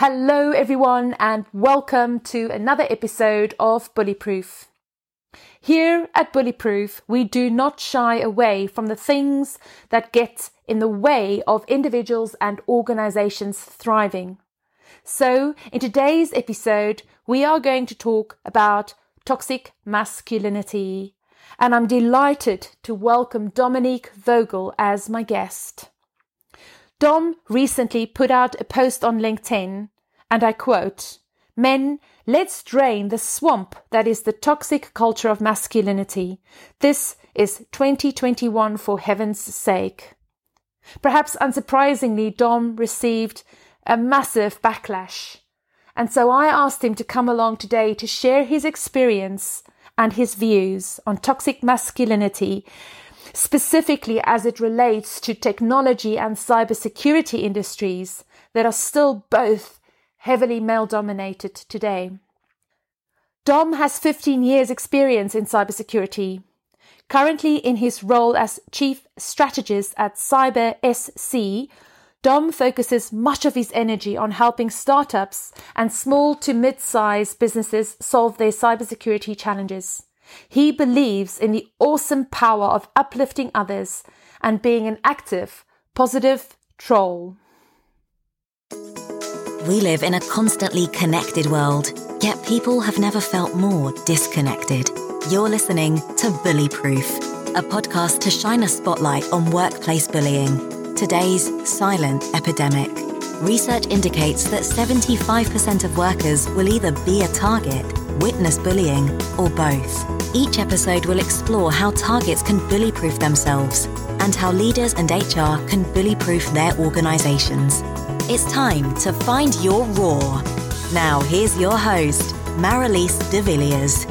Hello, everyone, and welcome to another episode of Bullyproof. Here at Bullyproof, we do not shy away from the things that get in the way of individuals and organizations thriving. So, in today's episode, we are going to talk about toxic masculinity, and I'm delighted to welcome Dominique Vogel as my guest. Dom recently put out a post on LinkedIn, and I quote, Men, let's drain the swamp that is the toxic culture of masculinity. This is 2021 for heaven's sake. Perhaps unsurprisingly, Dom received a massive backlash. And so I asked him to come along today to share his experience and his views on toxic masculinity specifically as it relates to technology and cybersecurity industries that are still both heavily male dominated today. Dom has 15 years experience in cybersecurity. Currently in his role as chief strategist at Cyber SC, Dom focuses much of his energy on helping startups and small to mid-sized businesses solve their cybersecurity challenges. He believes in the awesome power of uplifting others and being an active, positive troll. We live in a constantly connected world, yet people have never felt more disconnected. You're listening to Bullyproof, a podcast to shine a spotlight on workplace bullying, today's silent epidemic. Research indicates that 75% of workers will either be a target, witness bullying, or both. Each episode will explore how targets can bully proof themselves and how leaders and HR can bully proof their organizations. It's time to find your roar. Now, here's your host, Marilise de Villiers.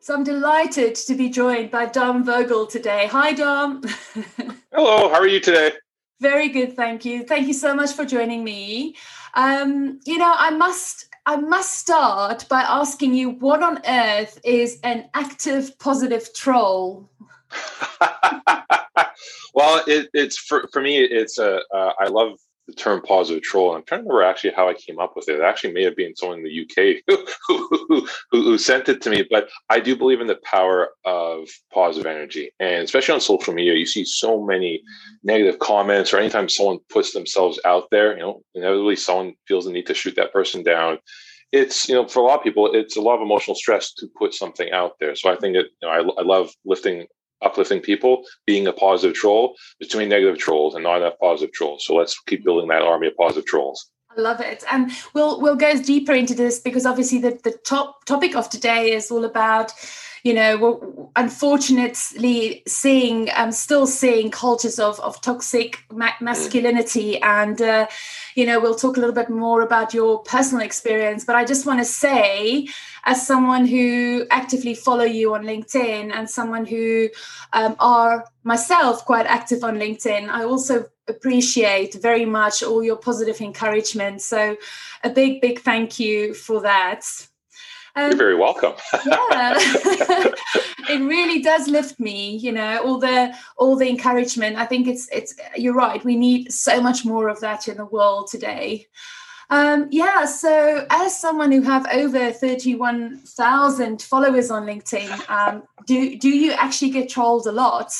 So I'm delighted to be joined by Dom Vogel today. Hi, Dom. Hello, how are you today? Very good, thank you. Thank you so much for joining me. Um, you know, I must I must start by asking you what on earth is an active positive troll? well, it, it's for, for me, it's a, uh, I love the term positive troll. I'm trying to remember actually how I came up with it. It actually may have been someone in the UK who, who, who, who, sent it to me, but I do believe in the power of positive energy. And especially on social media, you see so many negative comments, or anytime someone puts themselves out there, you know, inevitably someone feels the need to shoot that person down. It's, you know, for a lot of people, it's a lot of emotional stress to put something out there. So I think that, you know, I, I love lifting uplifting people, being a positive troll. There's too many negative trolls and not enough positive trolls. So let's keep building that army of positive trolls. I love it, and we'll we'll go deeper into this because obviously the the top topic of today is all about you know, we're unfortunately seeing, um, still seeing cultures of, of toxic ma- masculinity. And, uh, you know, we'll talk a little bit more about your personal experience. But I just want to say, as someone who actively follow you on LinkedIn and someone who um, are myself quite active on LinkedIn, I also appreciate very much all your positive encouragement. So, a big, big thank you for that. Um, You're very welcome. yeah, it really does lift me. You know, all the all the encouragement. I think it's it's. You're right. We need so much more of that in the world today. Um, yeah. So, as someone who have over thirty-one thousand followers on LinkedIn, um, do do you actually get trolled a lot?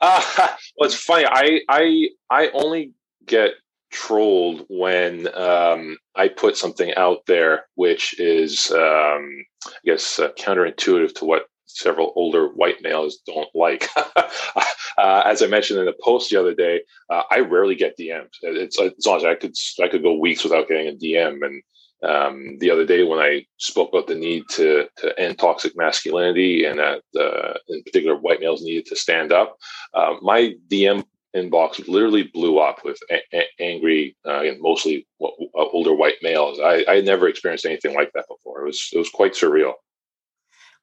Uh, well, it's funny. I I I only get trolled when um, I put something out there which is, um, I guess, uh, counterintuitive to what several older white males don't like. uh, as I mentioned in the post the other day, uh, I rarely get DMs. It's, it's honestly, I could I could go weeks without getting a DM. And um, the other day when I spoke about the need to to end toxic masculinity and that uh, in particular white males needed to stand up, uh, my DM inbox literally blew up with a- a- angry, uh, mostly uh, older white males. I, I never experienced anything like that before. It was it was quite surreal.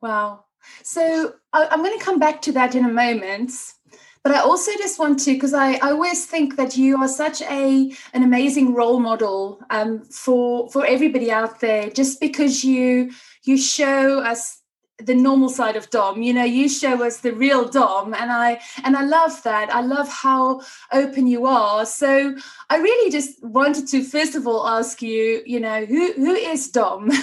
Wow. So I, I'm going to come back to that in a moment. But I also just want to, because I, I always think that you are such a an amazing role model um, for for everybody out there. Just because you you show us the normal side of dom. You know you show us the real dom and i and i love that. I love how open you are. So i really just wanted to first of all ask you you know who who is dom?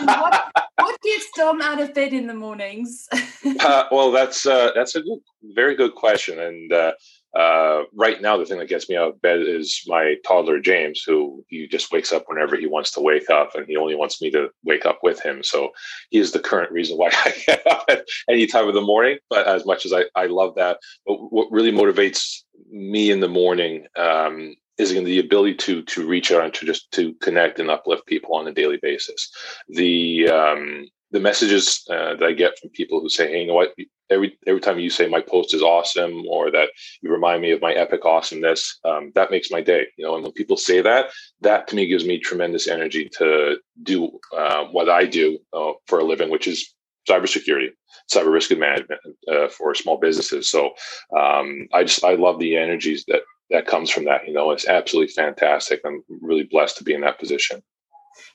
What, what gets dom out of bed in the mornings? Uh, well that's uh, that's a good, very good question. And uh, uh, right now, the thing that gets me out of bed is my toddler James, who he just wakes up whenever he wants to wake up, and he only wants me to wake up with him. So he is the current reason why I get up at any time of the morning. But as much as I, I love that, but what really motivates me in the morning um, is the ability to to reach out and to just to connect and uplift people on a daily basis. The um, the messages uh, that I get from people who say, "Hey, you know what? Every every time you say my post is awesome, or that you remind me of my epic awesomeness, um, that makes my day." You know, and when people say that, that to me gives me tremendous energy to do uh, what I do uh, for a living, which is cybersecurity, cyber risk management uh, for small businesses. So um, I just I love the energies that that comes from that. You know, it's absolutely fantastic. I'm really blessed to be in that position.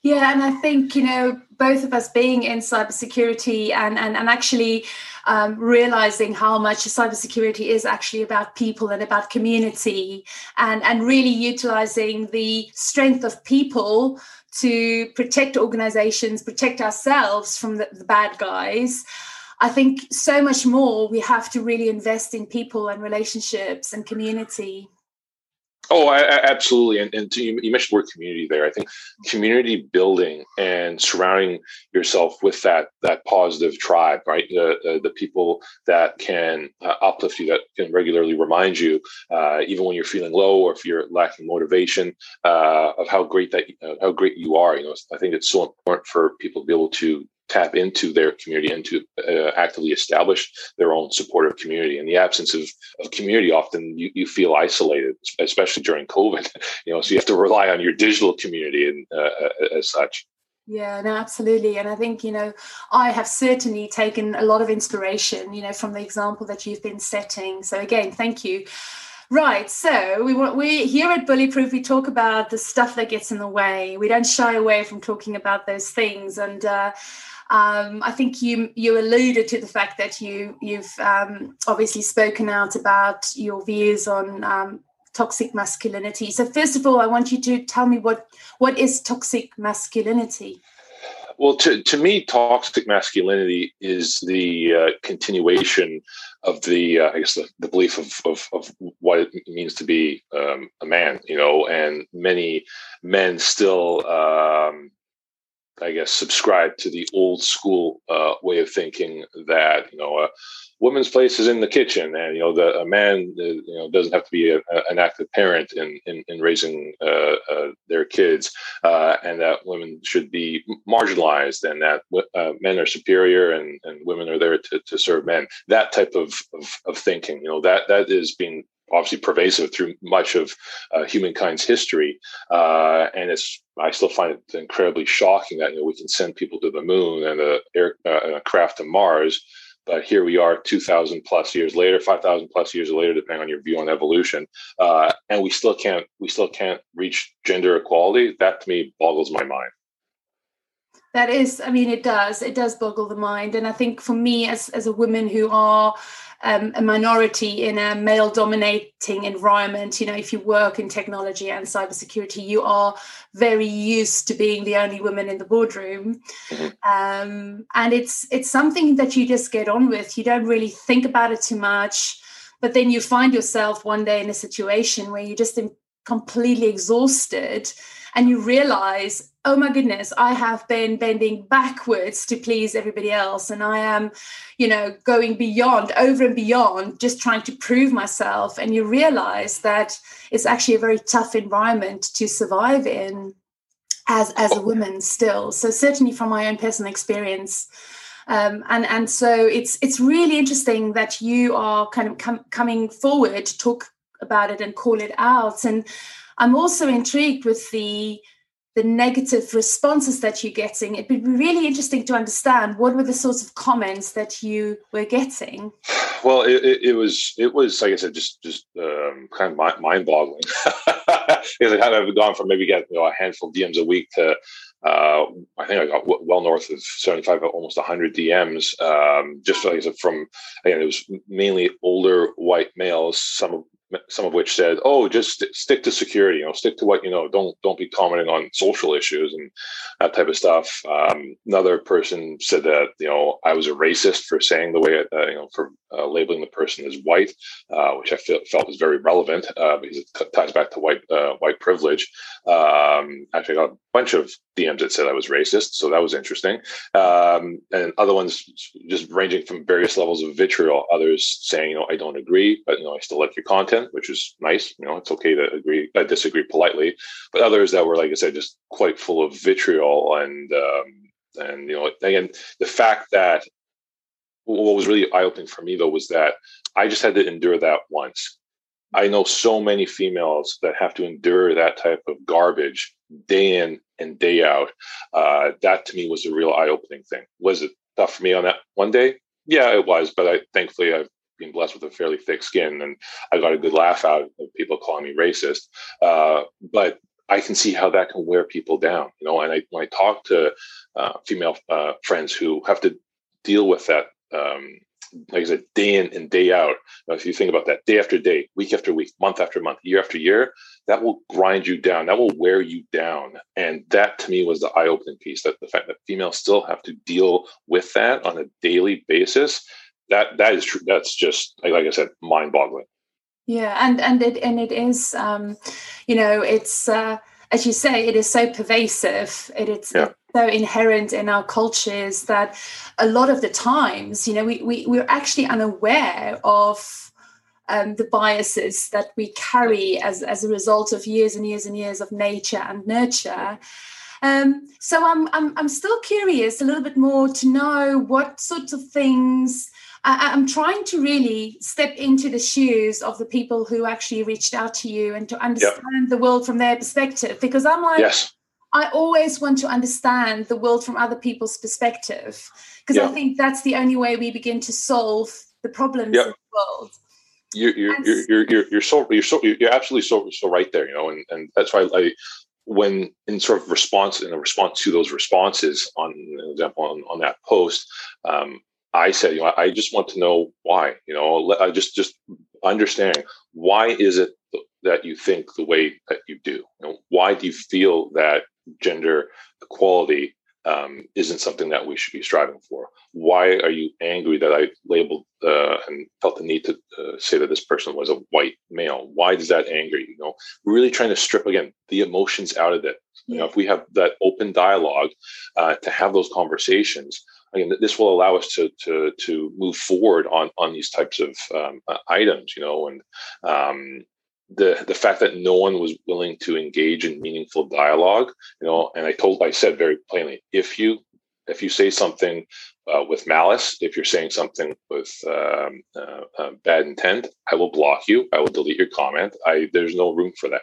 Yeah, and I think you know both of us being in cybersecurity and and and actually um, realizing how much cybersecurity is actually about people and about community, and and really utilizing the strength of people to protect organizations, protect ourselves from the, the bad guys. I think so much more we have to really invest in people and relationships and community. Oh, I, I, absolutely. And, and you, you, mentioned the word community there. I think community building and surrounding yourself with that that positive tribe, right? The the, people that can uh, uplift you, that can regularly remind you, uh, even when you're feeling low or if you're lacking motivation, uh, of how great that uh, how great you are. You know, I think it's so important for people to be able to tap into their community and to uh, actively establish their own supportive community. In the absence of, of community, often you, you feel isolated, especially during COVID. You know, so you have to rely on your digital community and uh, uh, as such. Yeah, no, absolutely. And I think, you know, I have certainly taken a lot of inspiration, you know, from the example that you've been setting. So again, thank you. Right. So we want we here at Bullyproof we talk about the stuff that gets in the way. We don't shy away from talking about those things. And uh, um, I think you you alluded to the fact that you you've um, obviously spoken out about your views on um, toxic masculinity. So first of all, I want you to tell me what what is toxic masculinity. Well, to, to me, toxic masculinity is the uh, continuation of the, uh, I guess, the, the belief of, of, of, what it means to be um, a man, you know, and many men still um, I guess, subscribe to the old school uh, way of thinking that you know a woman's place is in the kitchen, and you know the a man uh, you know doesn't have to be a, a, an active parent in in, in raising uh, uh their kids, uh, and that women should be marginalized, and that uh, men are superior, and, and women are there to, to serve men. That type of, of, of thinking, you know, that that is being obviously pervasive through much of uh, humankind's history. Uh, and it's I still find it incredibly shocking that you know we can send people to the moon and a, air, uh, a craft to Mars, but here we are, two thousand plus years later, five thousand plus years later, depending on your view on evolution, uh, and we still can't we still can't reach gender equality. That to me boggles my mind. That is, I mean, it does. It does boggle the mind, and I think for me, as as a woman who are um, a minority in a male dominating environment you know if you work in technology and cybersecurity you are very used to being the only woman in the boardroom mm-hmm. um, and it's it's something that you just get on with you don't really think about it too much but then you find yourself one day in a situation where you're just completely exhausted and you realize oh my goodness i have been bending backwards to please everybody else. And i am you know going beyond over and beyond just trying to prove myself. And you realize that it's actually a very tough environment to survive in as as a woman still. So certainly from my own personal experience. Um, and and so it's it's really interesting that you are kind of com- coming forward to talk about it and call it out. And i'm also intrigued with the the negative responses that you're getting. It'd be really interesting to understand what were the sorts of comments that you were getting. Well, it, it, it was it was like I said, just just um, kind of mind boggling because it had gone from maybe getting you know, a handful of DMs a week to uh, I think I got well north of 75, almost 100 DMs. Um, just like I said, from again, it was mainly older white males. Some of some of which said, "Oh, just st- stick to security. You know, stick to what you know. Don't don't be commenting on social issues and that type of stuff." Um, another person said that you know I was a racist for saying the way uh, you know for uh, labeling the person as white, uh, which I feel, felt was very relevant uh, because it t- ties back to white uh, white privilege. Um, actually, I got bunch of DMs that said I was racist, so that was interesting. Um, and other ones just ranging from various levels of vitriol. Others saying, you know, I don't agree, but you know, I still like your content, which is nice. You know, it's okay to agree, uh, disagree politely. But others that were, like I said, just quite full of vitriol and um, and you know, again, the fact that what was really eye opening for me though was that I just had to endure that once. I know so many females that have to endure that type of garbage day in and day out. Uh, that to me was a real eye opening thing. Was it tough for me on that one day? Yeah, it was. But I thankfully I've been blessed with a fairly thick skin, and I got a good laugh out of people calling me racist. Uh, but I can see how that can wear people down, you know. And I, when I talk to uh, female uh, friends who have to deal with that um, like I said, day in and day out. Now, if you think about that, day after day, week after week, month after month, year after year, that will grind you down. That will wear you down. And that to me was the eye opening piece that the fact that females still have to deal with that on a daily basis. That that is true. That's just like, I said, mind boggling. Yeah, and and it and it is, um, you know, it's uh, as you say, it is so pervasive. It, it's, yeah. it's so inherent in our cultures that a lot of the times, you know, we, we, we're actually unaware of um, the biases that we carry as, as a result of years and years and years of nature and nurture. Um, so I'm, I'm, I'm still curious a little bit more to know what sorts of things I, am trying to really step into the shoes of the people who actually reached out to you and to understand yep. the world from their perspective because I'm like, yes. I always want to understand the world from other people's perspective because I think that's the only way we begin to solve the problems of the world. You're you're, you're, you're, you're, you're so you're so you're absolutely so so right there, you know, and, and that's why I when in sort of response in a response to those responses on an example on, on that post, um, I said, you know, I just want to know why. You know, I just just understanding why is it that you think the way that you do? You know, why do you feel that gender equality um, isn't something that we should be striving for. Why are you angry that I labeled uh, and felt the need to uh, say that this person was a white male? Why does that anger you? You know, really trying to strip again the emotions out of it. You know, if we have that open dialogue uh, to have those conversations, again, this will allow us to to to move forward on on these types of um, uh, items. You know, and um, the the fact that no one was willing to engage in meaningful dialogue you know and i told i said very plainly if you if you say something uh, with malice if you're saying something with um, uh, uh, bad intent i will block you. I will delete your comment. I there's no room for that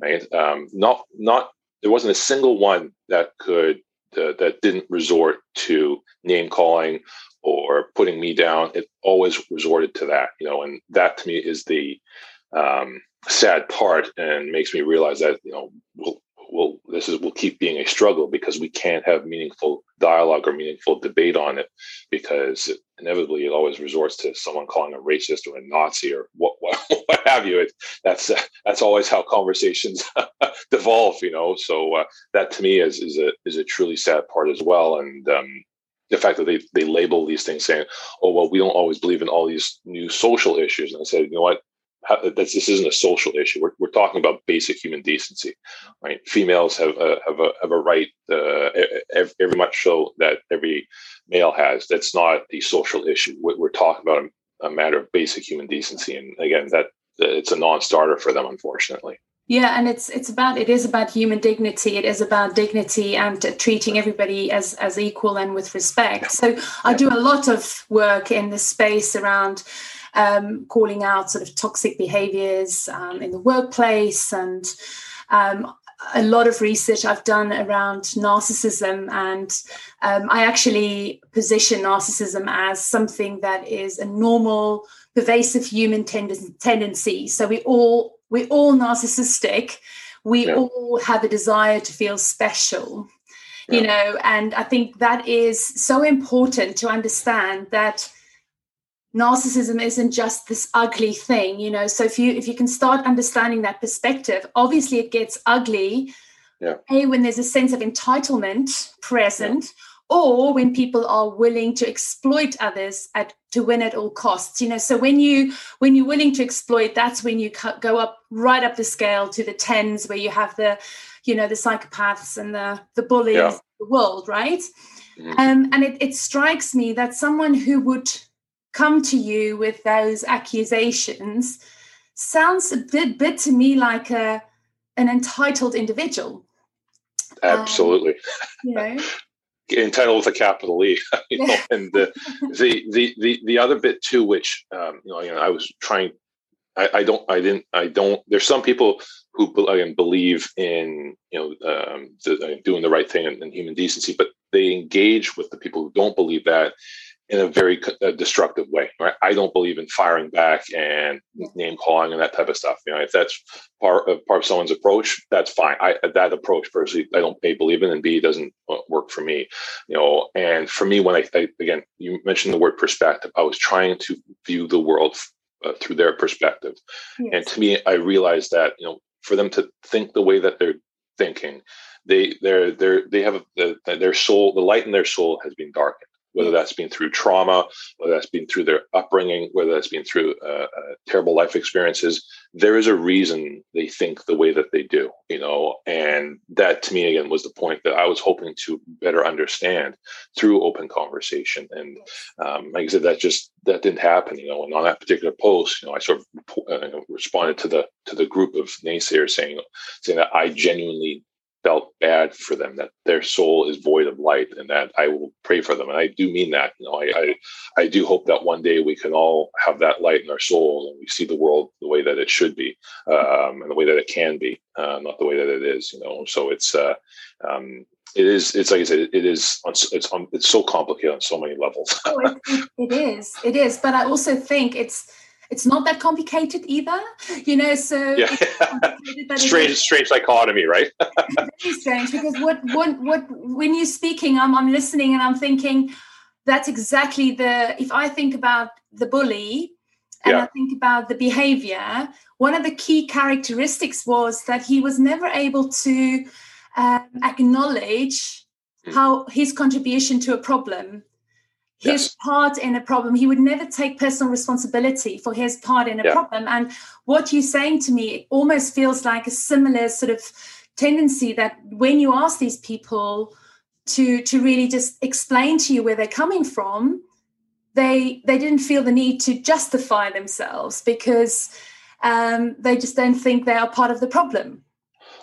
right? Um, not not there wasn't a single one that could uh, that didn't resort to name calling or putting me down. It always resorted to that you know and that to me is the um, sad part and makes me realize that you know we'll, we'll this is will keep being a struggle because we can't have meaningful dialogue or meaningful debate on it because inevitably it always resorts to someone calling a racist or a Nazi or what what, what have you. It, that's uh, that's always how conversations devolve, you know. So uh, that to me is is a is a truly sad part as well, and. Um, the fact that they, they label these things saying, oh, well, we don't always believe in all these new social issues. And I said, you know what? This isn't a social issue. We're, we're talking about basic human decency, right? Females have a, have a, have a right, uh, every much so that every male has. That's not a social issue. We're, we're talking about a, a, matter of basic human decency, and again, that it's a non-starter for them, unfortunately. Yeah, and it's it's about it is about human dignity. It is about dignity and uh, treating everybody as as equal and with respect. So I do a lot of work in this space around um, calling out sort of toxic behaviors um, in the workplace and um, a lot of research I've done around narcissism, and um, I actually position narcissism as something that is a normal, pervasive human tend- tendency. So we all we're all narcissistic. We yeah. all have a desire to feel special. you know and i think that is so important to understand that narcissism isn't just this ugly thing you know so if you if you can start understanding that perspective obviously it gets ugly yeah. a when there's a sense of entitlement present yeah. or when people are willing to exploit others at to win at all costs you know so when you when you're willing to exploit that's when you go up right up the scale to the tens where you have the you know the psychopaths and the the bullies yeah. the world right mm-hmm. um, and it, it strikes me that someone who would come to you with those accusations sounds a bit, bit to me like a an entitled individual. Um, Absolutely. Um, you know. entitled with a capital E, you know, and the, the the the the other bit too, which um, you know, you know, I was trying. I, I don't. I didn't. I don't. There's some people who again believe in you know um, the, uh, doing the right thing and, and, human decency, but they engage with the people who don't believe that, in a very uh, destructive way. Right? I don't believe in firing back and name calling and that type of stuff. You know, if that's part of part of someone's approach, that's fine. I that approach personally, I don't a believe in, and b doesn't uh, work for me. You know, and for me, when I, I again, you mentioned the word perspective, I was trying to view the world uh, through their perspective, yes. and to me, I realized that you know, for them to think the way that they're thinking, they they're they're they have a, their soul, the light in their soul has been darkened whether that's been through trauma, whether that's been through their upbringing, whether that's been through uh, uh, terrible life experiences. There is a reason they think the way that they do, you know, and that to me again was the point that I was hoping to better understand through open conversation. And um, like I said, that just that didn't happen, you know. And on that particular post, you know, I sort of uh, responded to the to the group of naysayers saying saying that I genuinely felt bad for them that their soul is void of light and that I will pray for them. And I do mean that. You know, I, I, I do hope that one day we can all have that light in our soul and we see the world the way that it should be um, and the way that it can be, uh, not the way that it is. You know, so it's uh, um, it is it's like I said it is it's it's so complicated on so many levels. oh, it, it is it is, but I also think it's it's not that complicated either you know so yeah. strange strange dichotomy right very strange because what what what when you're speaking I'm, I'm listening and i'm thinking that's exactly the if i think about the bully and yeah. i think about the behavior one of the key characteristics was that he was never able to um, acknowledge mm. how his contribution to a problem his part in a problem. He would never take personal responsibility for his part in a yeah. problem. And what you're saying to me almost feels like a similar sort of tendency that when you ask these people to to really just explain to you where they're coming from, they they didn't feel the need to justify themselves because um, they just don't think they are part of the problem.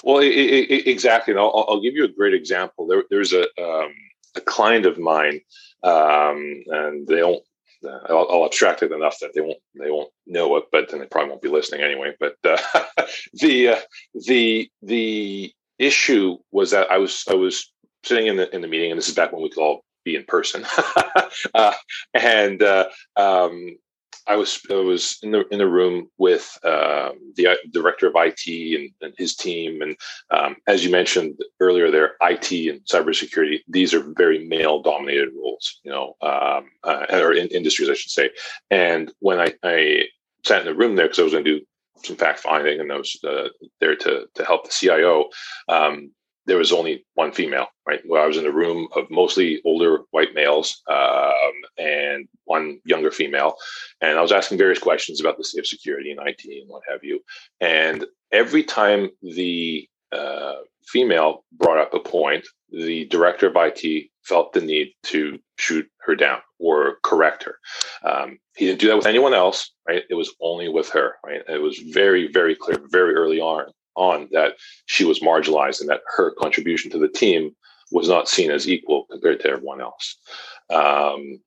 Well, it, it, exactly. And I'll, I'll, give you a great example. There, there's a um, a client of mine um, and they don't. Uh, I'll, I'll, abstract it enough that they won't they won't know it, but then they probably won't be listening anyway. But uh, the uh, the the issue was that I was I was sitting in the in the meeting, and this is back when we could all be in person, uh, and uh, um, I was I was in the in the room with um, the uh, director of IT and, and his team, and um, as you mentioned earlier, there IT and cybersecurity. These are very male dominated roles, you know, um, uh, or in industries, I should say. And when I, I sat in the room there because I was going to do some fact finding, and I was uh, there to to help the CIO. Um, there was only one female, right? Where I was in a room of mostly older white males um, and one younger female. And I was asking various questions about the state of security and IT and what have you. And every time the uh, female brought up a point, the director of IT felt the need to shoot her down or correct her. Um, he didn't do that with anyone else, right? It was only with her, right? It was very, very clear, very early on on that she was marginalized and that her contribution to the team was not seen as equal compared to everyone else. Um,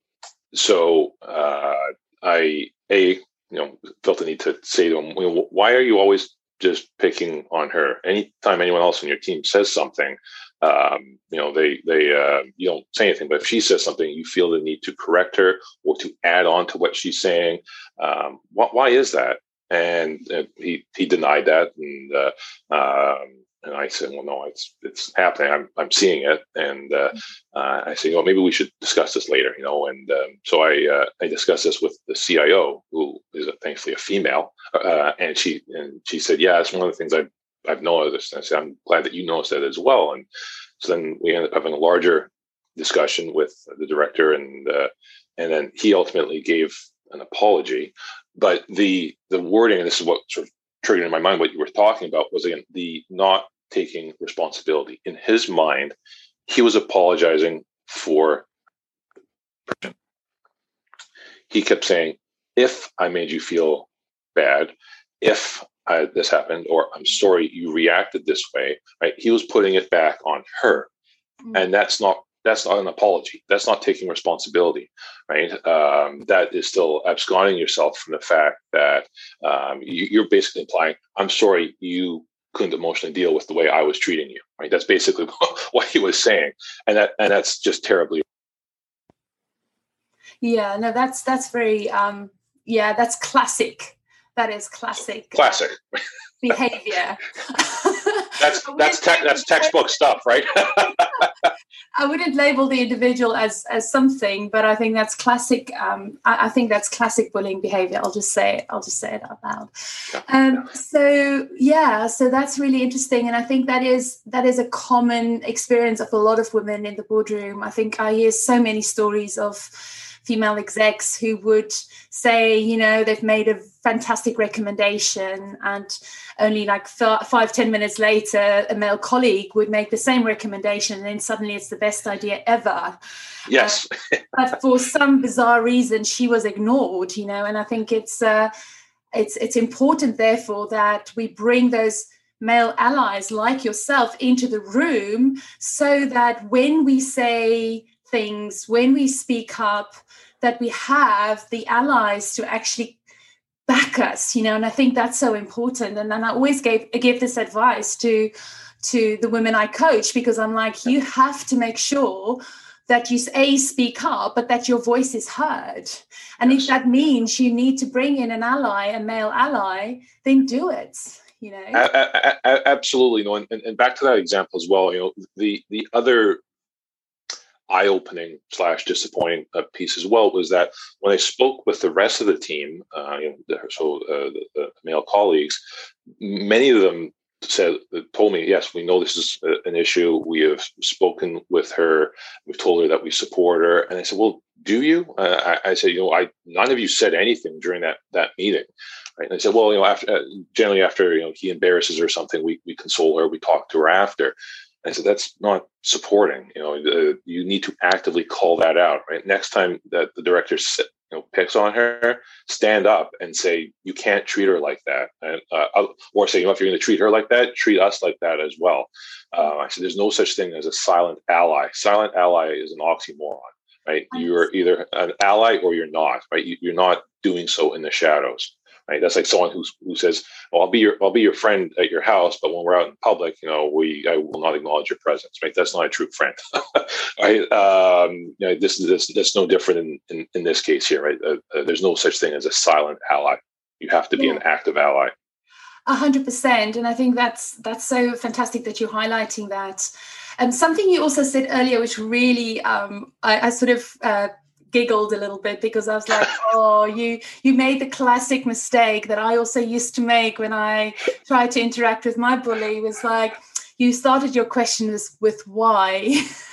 so uh, I a you know felt the need to say to him, why are you always just picking on her? Anytime anyone else on your team says something, um, you know they they uh, you don't say anything, but if she says something, you feel the need to correct her or to add on to what she's saying. Um, why is that? And uh, he he denied that, and uh, um, And I said, well, no, it's it's happening. I'm I'm seeing it, and uh, uh, I said, well, maybe we should discuss this later, you know. And um, so I uh, I discussed this with the CIO, who is a, thankfully a female, uh, and she and she said, yeah, it's one of the things I've I've noticed. And I said, I'm glad that you noticed that as well. And so then we ended up having a larger discussion with the director, and uh, and then he ultimately gave an apology. But the the wording, and this is what sort of triggered in my mind what you were talking about was again the not taking responsibility. In his mind, he was apologizing for. He kept saying, "If I made you feel bad, if I, this happened, or I'm sorry you reacted this way," right? He was putting it back on her, mm-hmm. and that's not that's not an apology. That's not taking responsibility, right? Um, that is still absconding yourself from the fact that um, you, are basically implying, "I'm sorry you couldn't emotionally deal with the way I was treating you." Right? That's basically what he was saying, and that and that's just terribly. Yeah, no, that's that's very um, yeah, that's classic. That is classic. Classic. behavior. that's that's te- that's textbook stuff, right? I wouldn't label the individual as as something, but I think that's classic. Um, I, I, think that's classic bullying behavior. I'll just say it. I'll just say it out loud. Yeah, um, yeah. So yeah, so that's really interesting, and I think that is that is a common experience of a lot of women in the boardroom. I think I hear so many stories of female execs who would say, you know, they've made a fantastic recommendation and only like five ten minutes later a male colleague would make the same recommendation and then suddenly it's the best idea ever. Yes. Uh, but for some bizarre reason she was ignored you know and i think it's uh, it's it's important therefore that we bring those male allies like yourself into the room so that when we say things when we speak up that we have the allies to actually back us you know and i think that's so important. And then i always gave give this advice to to the women i coach because i'm like you have to make sure that you a speak up but that your voice is heard. And if that means you need to bring in an ally a male ally then do it you know? Absolutely no and, and back to that example as well you know the the other eye-opening slash disappointing uh, piece as well was that when I spoke with the rest of the team, uh, you know, so uh, the, the, male colleagues, many of them said told me, yes, we know this is a, an issue. We have spoken with her. We've told her that we support her. And I said, well, do you? Uh, I, I, said, you know, I none of you said anything during that that meeting. Right. And I said, well, you know, after uh, generally after you know he embarrasses her or something, we we console her, we talk to her after. I said, that's not supporting. You know, uh, you need to actively call that out. Right. Next time that the director you know, picks on her, stand up and say, you can't treat her like that. And, uh, or say, you know, if you're going to treat her like that, treat us like that as well. Uh, I said, there's no such thing as a silent ally. Silent ally is an oxymoron. Right. You're either an ally or you're not. Right. You, you're not doing so in the shadows right? That's like someone who's, who says, "Well, I'll be your I'll be your friend at your house, but when we're out in public, you know, we I will not acknowledge your presence." Right? That's not a true friend, right? Um, you know, this is this that's no different in, in, in this case here, right? Uh, uh, there's no such thing as a silent ally. You have to be yeah. an active ally. A hundred percent, and I think that's that's so fantastic that you're highlighting that. And something you also said earlier, which really um, I, I, sort of uh, giggled a little bit because I was like, "Oh, you you made the classic mistake that I also used to make when I tried to interact with my bully." Was like, you started your question with, with why.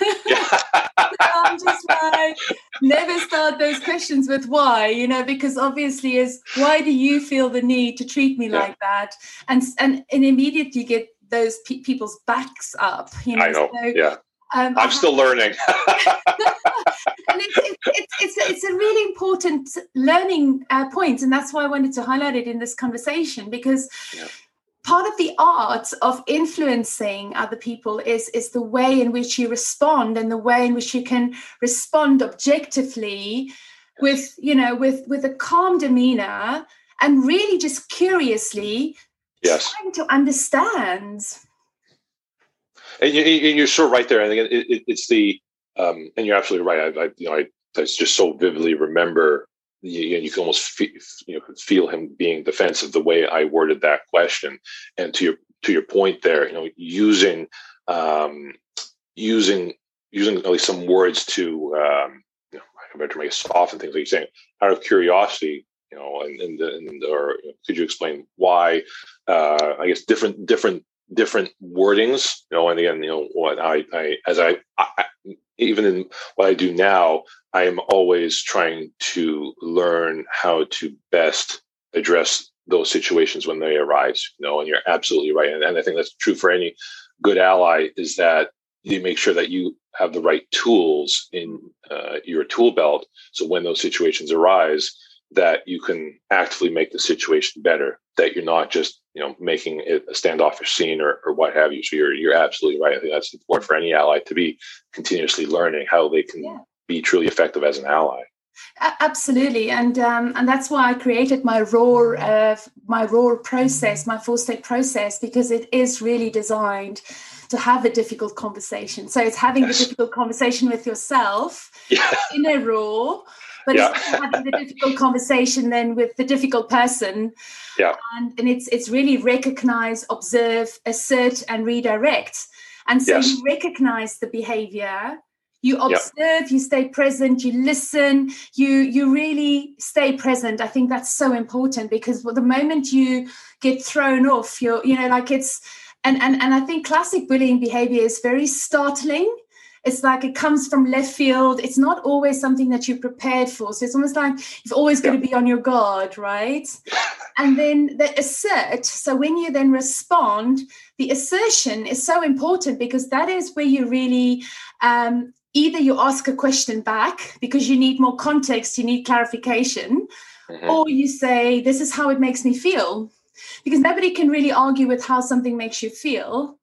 I'm just like, never start those questions with why, you know, because obviously is why do you feel the need to treat me yeah. like that? And and and immediately get those pe- people's backs up. You know, I know. So, yeah. Um, I'm still learning. and it's, it's, it's, it's, a really important learning uh, point, and that's why I wanted to highlight it in this conversation because yeah. part of the art of influencing other people is is the way in which you respond and the way in which you can respond objectively with you know with with a calm demeanor and really just curiously yes. trying to understand and, you, are sure right there. I think it, it, it's the, um, and you're absolutely right. I, I you know, I, I just so vividly remember you, you, can almost feel, you know, feel him being defensive the way I worded that question. And to your to your point there, you know, using um, using using at least some words to um, you know, I to make soften things like you're saying out of curiosity, you know, and, and, and or could you explain why? Uh, I guess different different different wordings, you know, and again, you know, what I, I as I, I even in what I do now, I am always trying to learn how to best address those situations when they arise. You know, and you're absolutely right, and, and I think that's true for any good ally. Is that you make sure that you have the right tools in uh, your tool belt, so when those situations arise, that you can actively make the situation better. That you're not just you know making it a standoffish scene or, or what have you. So you're you're absolutely right. I think that's important for any ally to be continuously learning how they can yeah. be truly effective as an ally. Absolutely, and um, and that's why I created my ROAR uh, my ROAR process, my four step process, because it is really designed to have a difficult conversation. So it's having yes. the difficult conversation with yourself in a ROAR, but yeah. it's having the difficult conversation then with the difficult person. Yeah. And, and it's it's really recognize, observe, assert, and redirect. And so yes. you recognize the behavior, you observe, yeah. you stay present, you listen, you you really stay present. I think that's so important because the moment you get thrown off, you're you know like it's and and and I think classic bullying behavior is very startling it's like it comes from left field. It's not always something that you're prepared for. So it's almost like you've always got to be on your guard, right? And then the assert. So when you then respond, the assertion is so important because that is where you really um, either you ask a question back because you need more context, you need clarification, mm-hmm. or you say, This is how it makes me feel. Because nobody can really argue with how something makes you feel.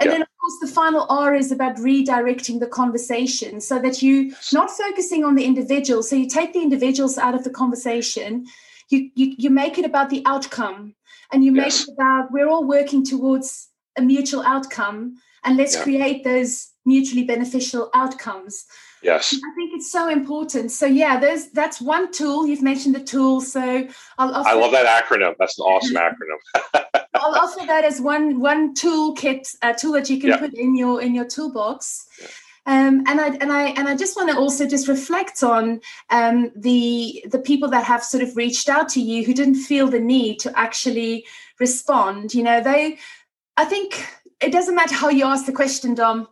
And yeah. then, course, the final R is about redirecting the conversation so that you not focusing on the individual. So you take the individuals out of the conversation, you you, you make it about the outcome, and you make yes. it about we're all working towards a mutual outcome, and let's yeah. create those mutually beneficial outcomes. Yes. I think it's so important. So yeah, there's that's one tool. You've mentioned the tool. So I'll offer, I love that acronym. That's an awesome acronym. I'll offer that as one one toolkit, a tool that you can yep. put in your in your toolbox. Um, and I and I and I just want to also just reflect on um, the the people that have sort of reached out to you who didn't feel the need to actually respond. You know, they. I think it doesn't matter how you ask the question, Dom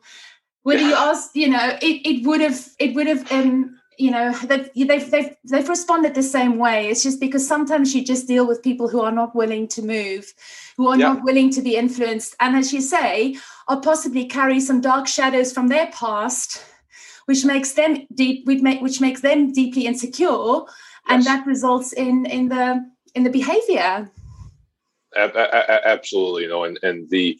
whether you ask, you know, it, it would have, it would have, um, you know, they've, they've, they've, they've responded the same way. It's just because sometimes you just deal with people who are not willing to move, who are not willing to be influenced. And as you say, or possibly carry some dark shadows from their past, which makes them deep, which, make, which makes them deeply insecure. And yes. that results in, in the, in the behavior. Absolutely. You know, and, and the,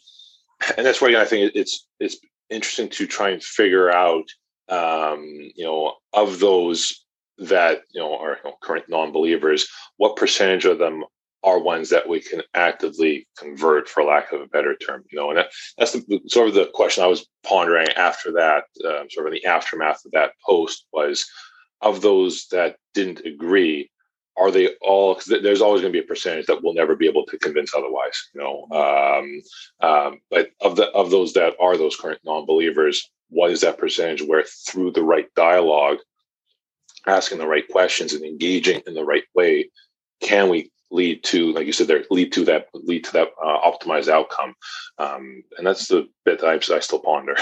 and that's why I think it's, it's, interesting to try and figure out, um, you know, of those that you know are you know, current non-believers, what percentage of them are ones that we can actively convert, for lack of a better term. You know, and that, that's the, sort of the question I was pondering after that, uh, sort of in the aftermath of that post was of those that didn't agree are they all there's always going to be a percentage that we'll never be able to convince otherwise you know um, um, but of the of those that are those current non-believers what is that percentage where through the right dialogue asking the right questions and engaging in the right way can we lead to like you said there lead to that lead to that uh, optimized outcome um, and that's the bit that I, I still ponder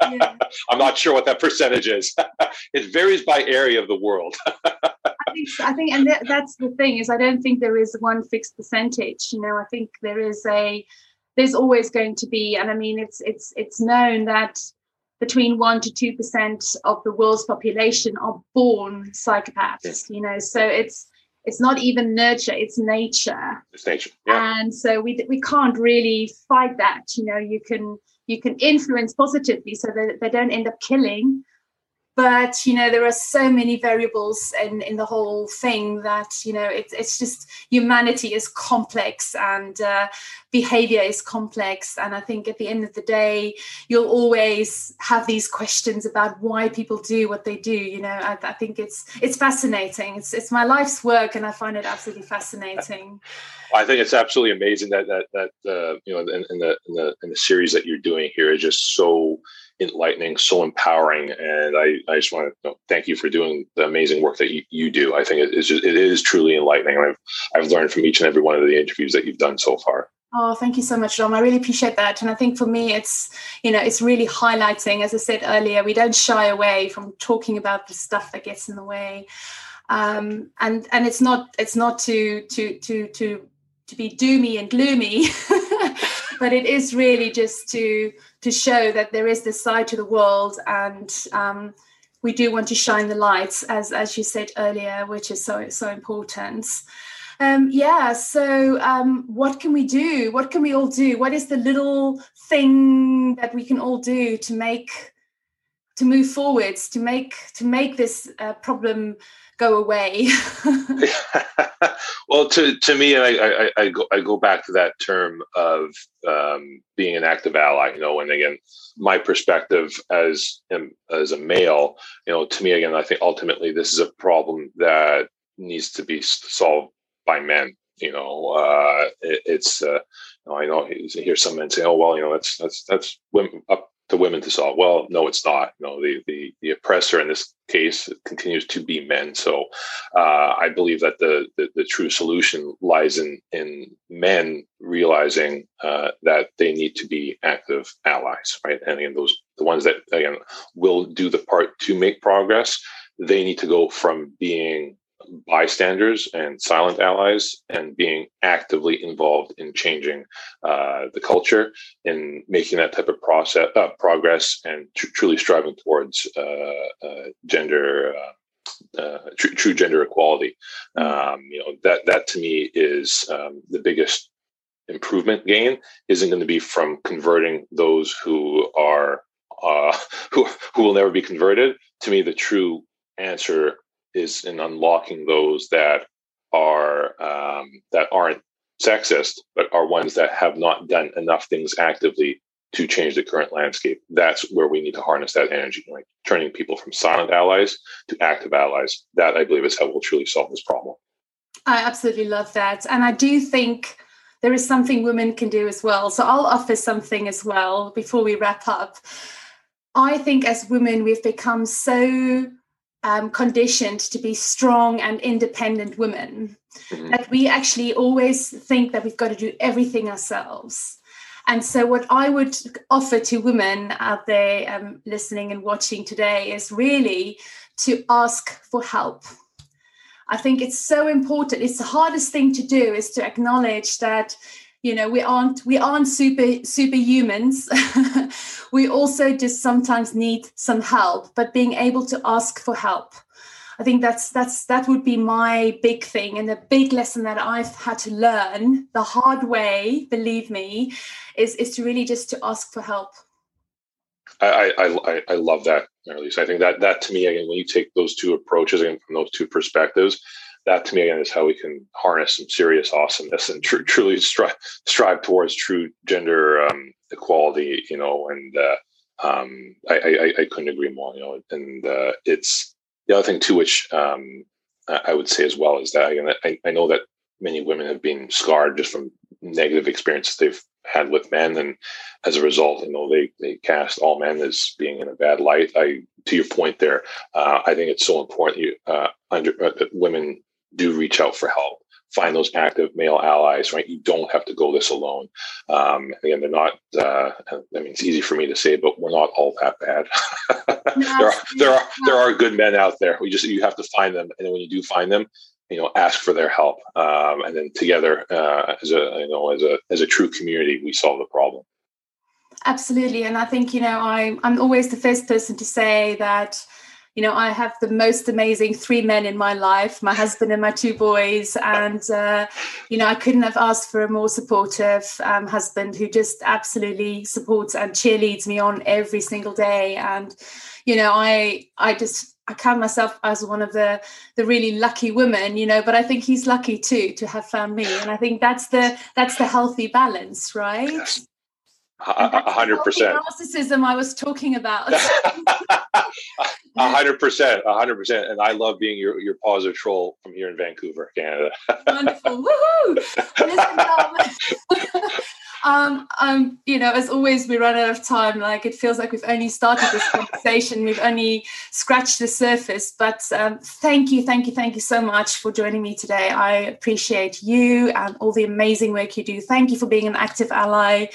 yeah. i'm not sure what that percentage is it varies by area of the world think I think, and that, that's the thing is, I don't think there is one fixed percentage. You know, I think there is a, there's always going to be, and I mean, it's it's it's known that between one to two percent of the world's population are born psychopaths. You know, so it's it's not even nurture; it's nature. It's nature, yeah. And so we we can't really fight that. You know, you can you can influence positively so that they don't end up killing but you know there are so many variables in in the whole thing that you know it's it's just humanity is complex and uh, behavior is complex. And i think at the end of the day you'll always have these questions about why people do what they do you know. I, I think it's it's fascinating. It's it's my life's work and i find it absolutely fascinating. I think it's absolutely amazing that that that uh, you know in, in, the in the in the series that you're doing here is just so enlightening, so empowering, and I, I just want to thank you for doing the amazing work that you, you do. I think it is just, it is truly enlightening, and I've I've learned from each and every one of the interviews that you've done so far. Oh, thank you so much, Dom. I really appreciate that. And I think for me, it's, you know, it's really highlighting, as I said earlier, we don't shy away from talking about the stuff that gets in the way. Um, and and it's not it's not to to to to to be doomy and gloomy but it is really just to to show that there is this side to the world and um, we do want to shine the lights as as you said earlier which is so so important. Um, yeah so um, what can we do? What can we all do? What is the little thing that we can all do to make to move forwards to make to make this uh, problem go away. Well to to me I, I, I go i go back to that term of um, being an active ally you know and again my perspective as um, as a male you know to me again i think ultimately this is a problem that needs to be solved by men you know uh, it, it's uh, you know, I know hear some men say, "Oh well, you know that's that's that's women up to women to solve. Well, no, it's not. No, the the the oppressor in this case continues to be men. So uh, I believe that the, the, the true solution lies in in men realizing uh, that they need to be active allies, right? And again, those the ones that again will do the part to make progress. They need to go from being bystanders and silent allies and being actively involved in changing uh, the culture in making that type of process uh, progress and tr- truly striving towards uh, uh gender uh, uh, tr- true gender equality. Um, you know that that to me is um, the biggest improvement gain isn't going to be from converting those who are who who will never be converted. To me the true answer is in unlocking those that are um, that aren't sexist, but are ones that have not done enough things actively to change the current landscape. That's where we need to harness that energy, like turning people from silent allies to active allies. That I believe is how we'll truly solve this problem. I absolutely love that, and I do think there is something women can do as well. So I'll offer something as well before we wrap up. I think as women, we've become so um, conditioned to be strong and independent women mm-hmm. that we actually always think that we've got to do everything ourselves. And so, what I would offer to women out there um, listening and watching today is really to ask for help. I think it's so important. It's the hardest thing to do is to acknowledge that you know we aren't we aren't super superhumans. We also just sometimes need some help but being able to ask for help. I think that's that's that would be my big thing and the big lesson that i've had to learn the hard way believe me is is to really just to ask for help. I, I, I love that, Marilise. I think that that to me again, when you take those two approaches and from those two perspectives, that to me again is how we can harness some serious awesomeness and tr- truly strive strive towards true gender um, equality. You know, and uh, um, I, I, I, couldn't agree more. You know, and uh, it's the other thing too, which um, I would say as well is that again, I, I know that many women have been scarred just from negative experiences they've had with men, and as a result, you know, they they cast all men as being in a bad light. I to your point there, uh, I think it's so important you uh, under, uh, women do reach out for help. Find those active male allies, right? You don't have to go this alone. Um, again, they're not. Uh, I mean, it's easy for me to say, but we're not all that bad. there are there are there are good men out there. We just you have to find them, and when you do find them, you know, ask for their help, um, and then together, uh, as a you know, as a as a true community, we solve the problem. Absolutely, and I think you know, I I'm always the first person to say that you know, I have the most amazing three men in my life my husband and my two boys. And, uh, you know, I couldn't have asked for a more supportive um, husband who just absolutely supports and cheerleads me on every single day. And, you know, I, I just, I count myself as one of the the really lucky women, you know, but I think he's lucky too to have found me, and I think that's the that's the healthy balance, right? Hundred percent narcissism I was talking about. A hundred percent, a hundred percent, and I love being your your positive troll from here in Vancouver, Canada. Wonderful, woohoo! Listen, um, um, um, you know, as always, we run out of time. Like it feels like we've only started this conversation, we've only scratched the surface. But um, thank you, thank you, thank you so much for joining me today. I appreciate you and all the amazing work you do. Thank you for being an active ally.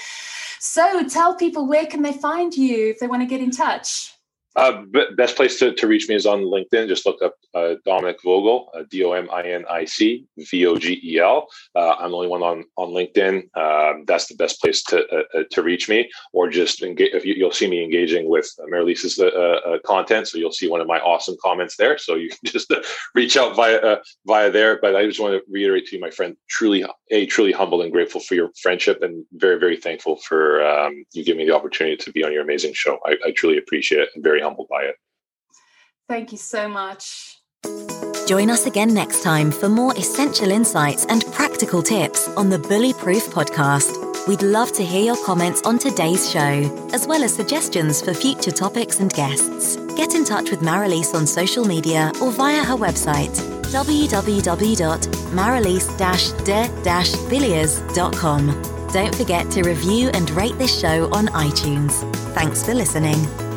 So tell people where can they find you if they want to get in touch? Uh, best place to, to reach me is on LinkedIn. Just look up uh, Dominic Vogel, uh, D O M I N I C V O G E L. Uh, I'm the only one on on LinkedIn. Um, that's the best place to uh, to reach me, or just engage. If you, will see me engaging with Marilise's content, so you'll see one of my awesome comments there. So you can just reach out via via there. But I just want to reiterate to you, my friend, truly a truly humble and grateful for your friendship, and very very thankful for um, you giving me the opportunity to be on your amazing show. I, I truly appreciate it and very humbled by it. Thank you so much. Join us again next time for more essential insights and practical tips on the Bully Proof podcast. We'd love to hear your comments on today's show, as well as suggestions for future topics and guests. Get in touch with Marilise on social media or via her website www.marilise-de-villiers.com. Don't forget to review and rate this show on iTunes. Thanks for listening.